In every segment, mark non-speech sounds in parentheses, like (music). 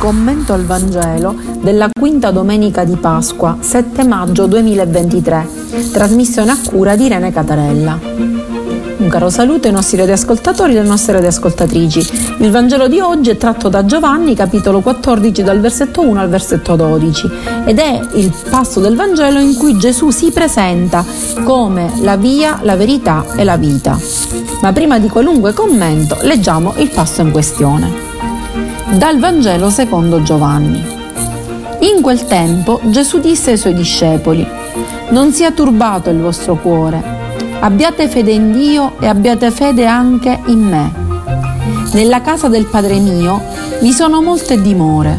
commento al Vangelo della quinta domenica di Pasqua, 7 maggio 2023, trasmissione a cura di Irene Catarella. Un caro saluto ai nostri radioascoltatori e alle nostre radioascoltatrici. Il Vangelo di oggi è tratto da Giovanni, capitolo 14, dal versetto 1 al versetto 12, ed è il passo del Vangelo in cui Gesù si presenta come la via, la verità e la vita. Ma prima di qualunque commento, leggiamo il passo in questione. Dal Vangelo secondo Giovanni. In quel tempo Gesù disse ai suoi discepoli, Non sia turbato il vostro cuore, abbiate fede in Dio e abbiate fede anche in me. Nella casa del Padre mio vi sono molte dimore.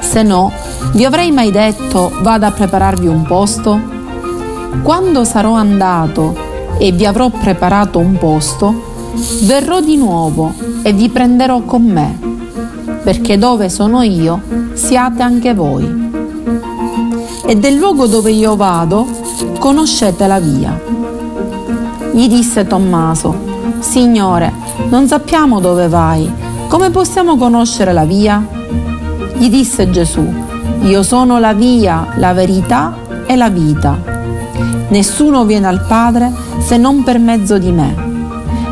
Se no, vi avrei mai detto vada a prepararvi un posto? Quando sarò andato e vi avrò preparato un posto, verrò di nuovo e vi prenderò con me perché dove sono io siate anche voi. E del luogo dove io vado conoscete la via. Gli disse Tommaso, Signore, non sappiamo dove vai, come possiamo conoscere la via? Gli disse Gesù, io sono la via, la verità e la vita. Nessuno viene al Padre se non per mezzo di me.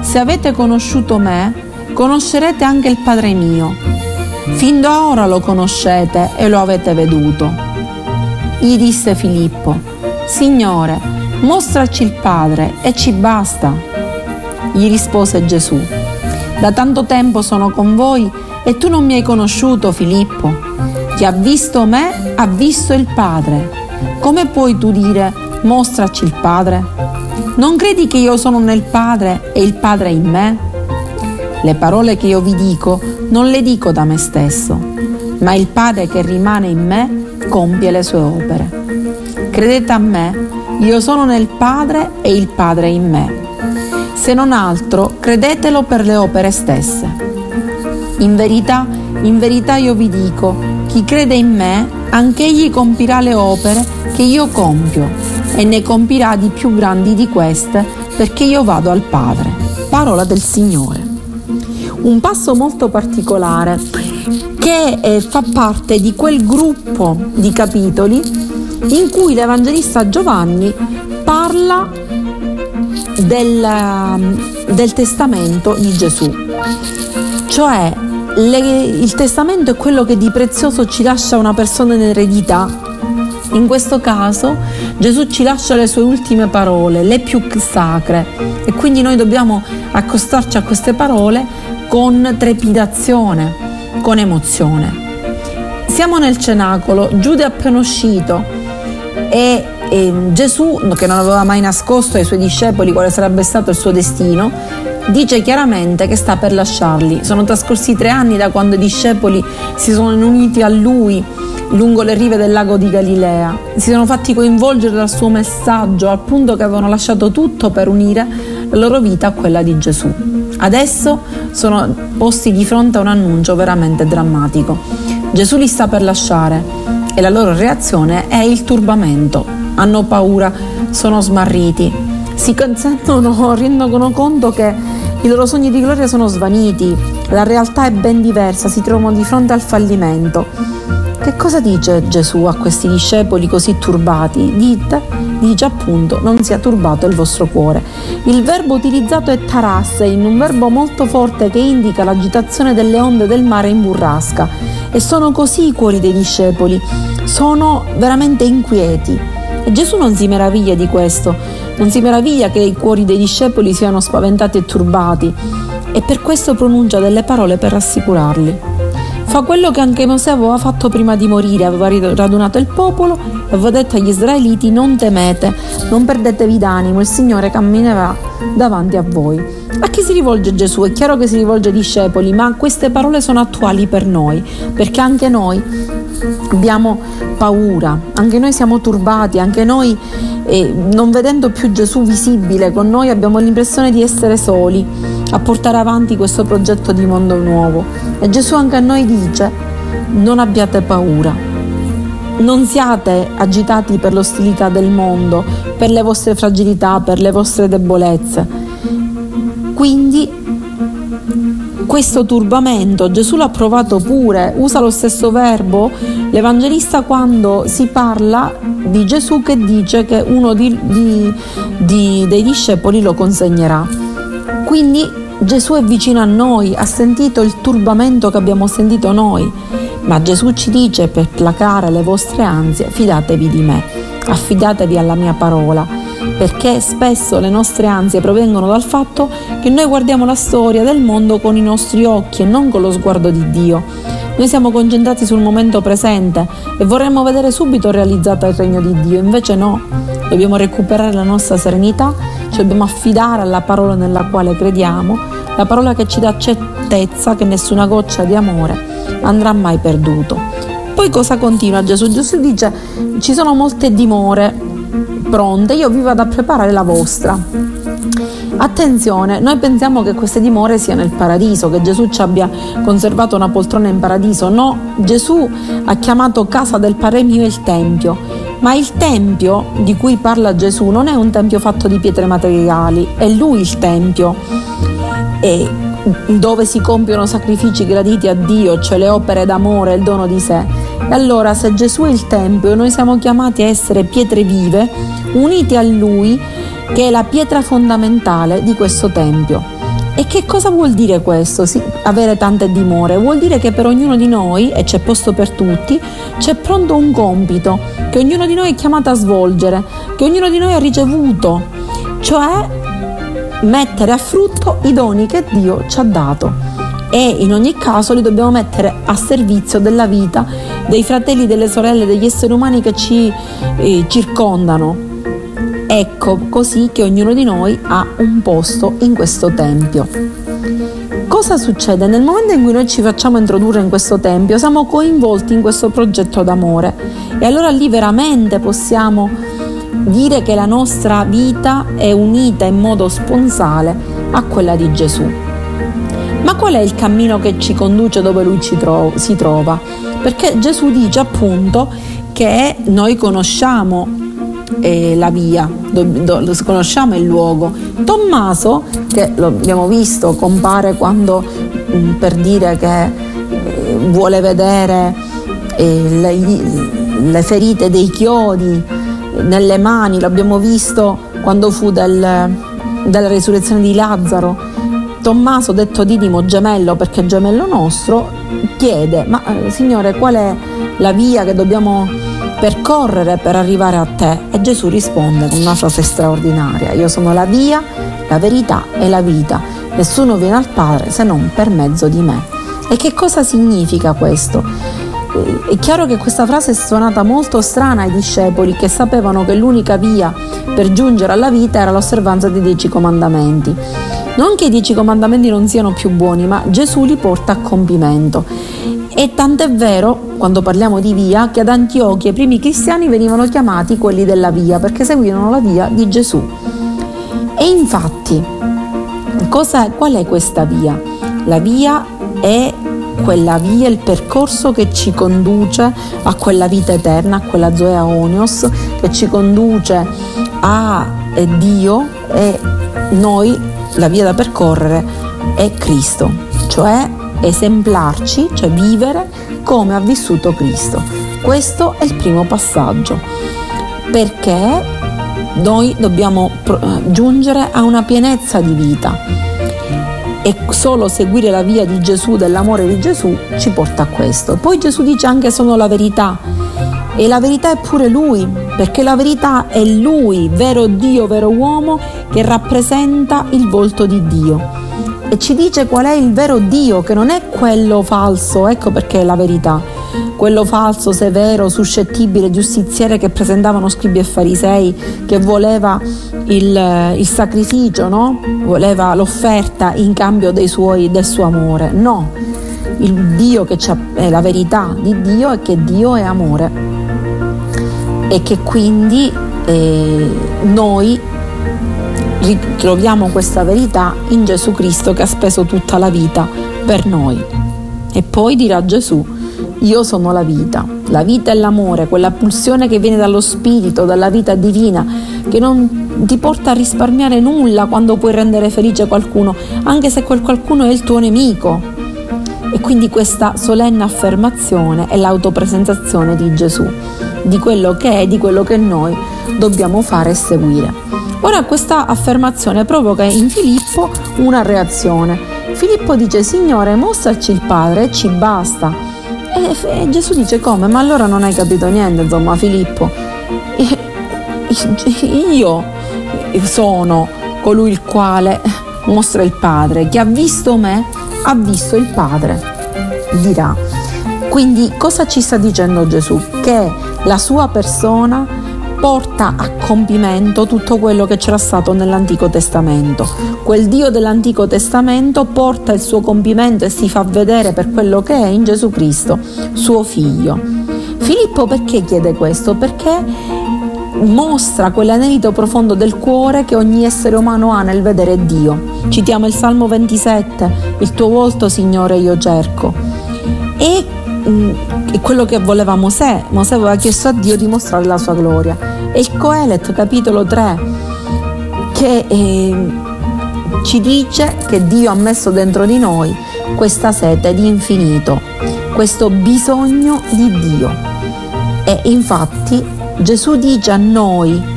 Se avete conosciuto me, conoscerete anche il Padre mio Fin da ora lo conoscete e lo avete veduto. Gli disse Filippo, Signore, mostraci il Padre e ci basta. Gli rispose Gesù, da tanto tempo sono con voi e tu non mi hai conosciuto, Filippo. Chi ha visto me ha visto il Padre. Come puoi tu dire, mostraci il Padre? Non credi che io sono nel Padre e il Padre in me? Le parole che io vi dico non le dico da me stesso, ma il Padre che rimane in me compie le sue opere. Credete a me, io sono nel Padre e il Padre in me. Se non altro, credetelo per le opere stesse. In verità, in verità io vi dico, chi crede in me, anche egli compirà le opere che io compio e ne compirà di più grandi di queste, perché io vado al Padre. Parola del Signore un passo molto particolare che eh, fa parte di quel gruppo di capitoli in cui l'Evangelista Giovanni parla del, del testamento di Gesù. Cioè le, il testamento è quello che di prezioso ci lascia una persona in eredità. In questo caso Gesù ci lascia le sue ultime parole, le più sacre, e quindi noi dobbiamo accostarci a queste parole con trepidazione, con emozione. Siamo nel cenacolo, Giuda è appena uscito e, e Gesù, che non aveva mai nascosto ai suoi discepoli quale sarebbe stato il suo destino, dice chiaramente che sta per lasciarli. Sono trascorsi tre anni da quando i discepoli si sono uniti a lui lungo le rive del lago di Galilea. Si sono fatti coinvolgere dal suo messaggio al punto che avevano lasciato tutto per unire la loro vita a quella di Gesù. Adesso sono posti di fronte a un annuncio veramente drammatico. Gesù li sta per lasciare e la loro reazione è il turbamento. Hanno paura, sono smarriti, si consentono, (laughs) rendono conto che i loro sogni di gloria sono svaniti, la realtà è ben diversa, si trovano di fronte al fallimento. Che cosa dice Gesù a questi discepoli così turbati? Dite, dice appunto, non sia turbato il vostro cuore. Il verbo utilizzato è tarasse, in un verbo molto forte che indica l'agitazione delle onde del mare in burrasca. E sono così i cuori dei discepoli, sono veramente inquieti. E Gesù non si meraviglia di questo, non si meraviglia che i cuori dei discepoli siano spaventati e turbati, e per questo pronuncia delle parole per rassicurarli. Fa quello che anche Mosè aveva fatto prima di morire, aveva radunato il popolo e aveva detto agli israeliti non temete, non perdetevi d'animo, il Signore camminerà davanti a voi. A chi si rivolge Gesù? È chiaro che si rivolge ai discepoli, ma queste parole sono attuali per noi, perché anche noi abbiamo paura, anche noi siamo turbati, anche noi eh, non vedendo più Gesù visibile con noi abbiamo l'impressione di essere soli a portare avanti questo progetto di mondo nuovo. E Gesù anche a noi dice, non abbiate paura, non siate agitati per l'ostilità del mondo, per le vostre fragilità, per le vostre debolezze. Quindi questo turbamento Gesù l'ha provato pure, usa lo stesso verbo l'Evangelista quando si parla di Gesù che dice che uno di, di, di, dei discepoli lo consegnerà. Quindi Gesù è vicino a noi, ha sentito il turbamento che abbiamo sentito noi, ma Gesù ci dice per placare le vostre ansie fidatevi di me, affidatevi alla mia parola perché spesso le nostre ansie provengono dal fatto che noi guardiamo la storia del mondo con i nostri occhi e non con lo sguardo di Dio. Noi siamo concentrati sul momento presente e vorremmo vedere subito realizzato il regno di Dio, invece no, dobbiamo recuperare la nostra serenità, ci dobbiamo affidare alla parola nella quale crediamo, la parola che ci dà certezza che nessuna goccia di amore andrà mai perduto. Poi cosa continua Gesù? Gesù dice ci sono molte dimore pronte, io vi vado a preparare la vostra. Attenzione, noi pensiamo che queste dimore siano il paradiso, che Gesù ci abbia conservato una poltrona in paradiso. No, Gesù ha chiamato casa del Padre mio il Tempio, ma il Tempio di cui parla Gesù non è un Tempio fatto di pietre materiali, è Lui il Tempio. E dove si compiono sacrifici graditi a Dio, cioè le opere d'amore, il dono di sé. E allora se Gesù è il Tempio, noi siamo chiamati a essere pietre vive, uniti a Lui, che è la pietra fondamentale di questo Tempio. E che cosa vuol dire questo? Sì, avere tante dimore? Vuol dire che per ognuno di noi, e c'è posto per tutti, c'è pronto un compito che ognuno di noi è chiamato a svolgere, che ognuno di noi ha ricevuto, cioè mettere a frutto i doni che Dio ci ha dato e in ogni caso li dobbiamo mettere a servizio della vita dei fratelli, delle sorelle, degli esseri umani che ci eh, circondano. Ecco così che ognuno di noi ha un posto in questo tempio. Cosa succede? Nel momento in cui noi ci facciamo introdurre in questo tempio, siamo coinvolti in questo progetto d'amore e allora lì veramente possiamo dire che la nostra vita è unita in modo sponsale a quella di Gesù. Ma qual è il cammino che ci conduce dove lui tro- si trova? Perché Gesù dice appunto che noi conosciamo eh, la via, do, do, conosciamo il luogo. Tommaso, che lo abbiamo visto, compare quando mm, per dire che eh, vuole vedere eh, le, le ferite dei chiodi nelle mani, l'abbiamo visto quando fu del, della risurrezione di Lazzaro. Tommaso, detto Didimo gemello perché gemello nostro, chiede, ma eh, Signore qual è la via che dobbiamo percorrere per arrivare a te? Gesù risponde con una frase straordinaria, io sono la via, la verità e la vita, nessuno viene al Padre se non per mezzo di me. E che cosa significa questo? È chiaro che questa frase è suonata molto strana ai discepoli che sapevano che l'unica via per giungere alla vita era l'osservanza dei dieci comandamenti. Non che i dieci comandamenti non siano più buoni, ma Gesù li porta a compimento. E tant'è vero, quando parliamo di via, che ad Antiochia i primi cristiani venivano chiamati quelli della via, perché seguivano la via di Gesù. E infatti, cosa, qual è questa via? La via è quella via, il percorso che ci conduce a quella vita eterna, a quella Zoea Onios, che ci conduce a Dio e noi la via da percorrere è Cristo, cioè esemplarci, cioè vivere come ha vissuto Cristo. Questo è il primo passaggio, perché noi dobbiamo giungere a una pienezza di vita e solo seguire la via di Gesù, dell'amore di Gesù, ci porta a questo. Poi Gesù dice anche sono la verità e la verità è pure Lui, perché la verità è Lui, vero Dio, vero uomo, che rappresenta il volto di Dio. E ci dice qual è il vero Dio, che non è quello falso, ecco perché è la verità quello falso, severo, suscettibile, giustiziere che presentavano scribi e farisei, che voleva il, il sacrificio, no? voleva l'offerta in cambio suoi, del suo amore. No, il Dio che è la verità di Dio è che Dio è amore e che quindi eh, noi ritroviamo questa verità in Gesù Cristo che ha speso tutta la vita per noi. E poi dirà Gesù, io sono la vita. La vita è l'amore, quella pulsione che viene dallo Spirito, dalla vita divina, che non ti porta a risparmiare nulla quando puoi rendere felice qualcuno, anche se quel qualcuno è il tuo nemico. E quindi questa solenne affermazione è l'autopresentazione di Gesù, di quello che è, di quello che noi dobbiamo fare e seguire. Ora questa affermazione provoca in Filippo una reazione. Filippo dice Signore mostraci il Padre e ci basta. E, e Gesù dice come? Ma allora non hai capito niente, insomma Filippo. Io sono colui il quale mostra il Padre. Chi ha visto me ha visto il Padre, dirà. Quindi cosa ci sta dicendo Gesù? Che la sua persona porta a compimento tutto quello che c'era stato nell'Antico Testamento. Quel Dio dell'Antico Testamento porta il suo compimento e si fa vedere per quello che è in Gesù Cristo, suo figlio. Filippo perché chiede questo? Perché mostra quell'anelito profondo del cuore che ogni essere umano ha nel vedere Dio. Citiamo il Salmo 27, il tuo volto Signore io cerco. E quello che voleva Mosè, Mosè aveva chiesto a Dio di mostrare la sua gloria. E il Coelet, capitolo 3, che eh, ci dice che Dio ha messo dentro di noi questa sete di infinito, questo bisogno di Dio. E infatti Gesù dice a noi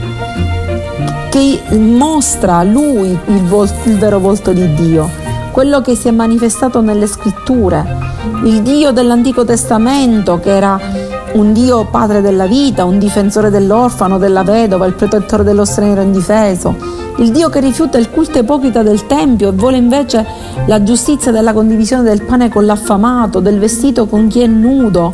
che mostra lui il, volto, il vero volto di Dio, quello che si è manifestato nelle scritture, il Dio dell'Antico Testamento che era un Dio padre della vita, un difensore dell'orfano, della vedova, il protettore dello straniero indifeso, il Dio che rifiuta il culto ipocrita del Tempio e vuole invece la giustizia della condivisione del pane con l'affamato, del vestito con chi è nudo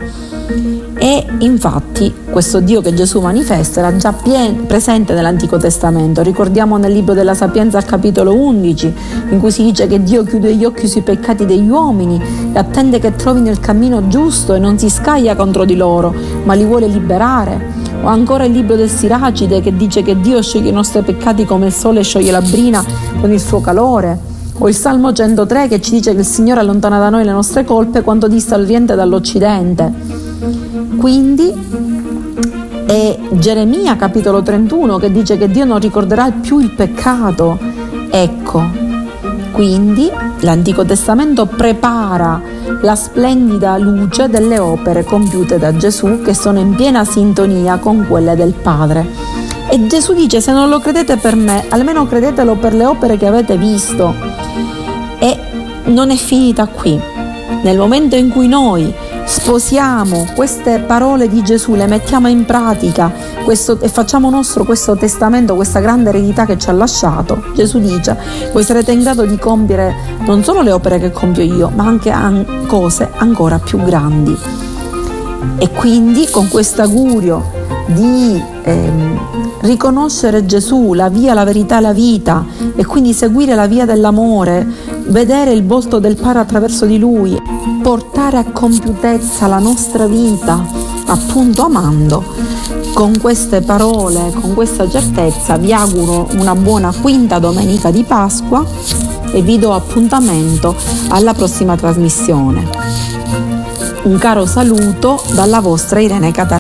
e infatti questo Dio che Gesù manifesta era già pien- presente nell'Antico Testamento. Ricordiamo nel libro della Sapienza al capitolo 11, in cui si dice che Dio chiude gli occhi sui peccati degli uomini e attende che trovino il cammino giusto e non si scaglia contro di loro, ma li vuole liberare. O ancora il libro del Siracide che dice che Dio scioglie i nostri peccati come il sole scioglie la brina con il suo calore. O il Salmo 103 che ci dice che il Signore allontana da noi le nostre colpe quando dista l'Oriente dall'Occidente. Quindi è Geremia capitolo 31 che dice che Dio non ricorderà più il peccato. Ecco, quindi l'Antico Testamento prepara la splendida luce delle opere compiute da Gesù che sono in piena sintonia con quelle del Padre. E Gesù dice se non lo credete per me, almeno credetelo per le opere che avete visto. E non è finita qui. Nel momento in cui noi sposiamo queste parole di Gesù, le mettiamo in pratica questo, e facciamo nostro questo testamento, questa grande eredità che ci ha lasciato, Gesù dice, voi sarete in grado di compiere non solo le opere che compio io, ma anche an- cose ancora più grandi. E quindi con questo augurio di ehm, riconoscere Gesù, la via, la verità la vita, e quindi seguire la via dell'amore, vedere il volto del Padre attraverso di Lui, portare a compiutezza la nostra vita, appunto amando. Con queste parole, con questa certezza vi auguro una buona quinta domenica di Pasqua e vi do appuntamento alla prossima trasmissione. Un caro saluto dalla vostra Irene Catarina.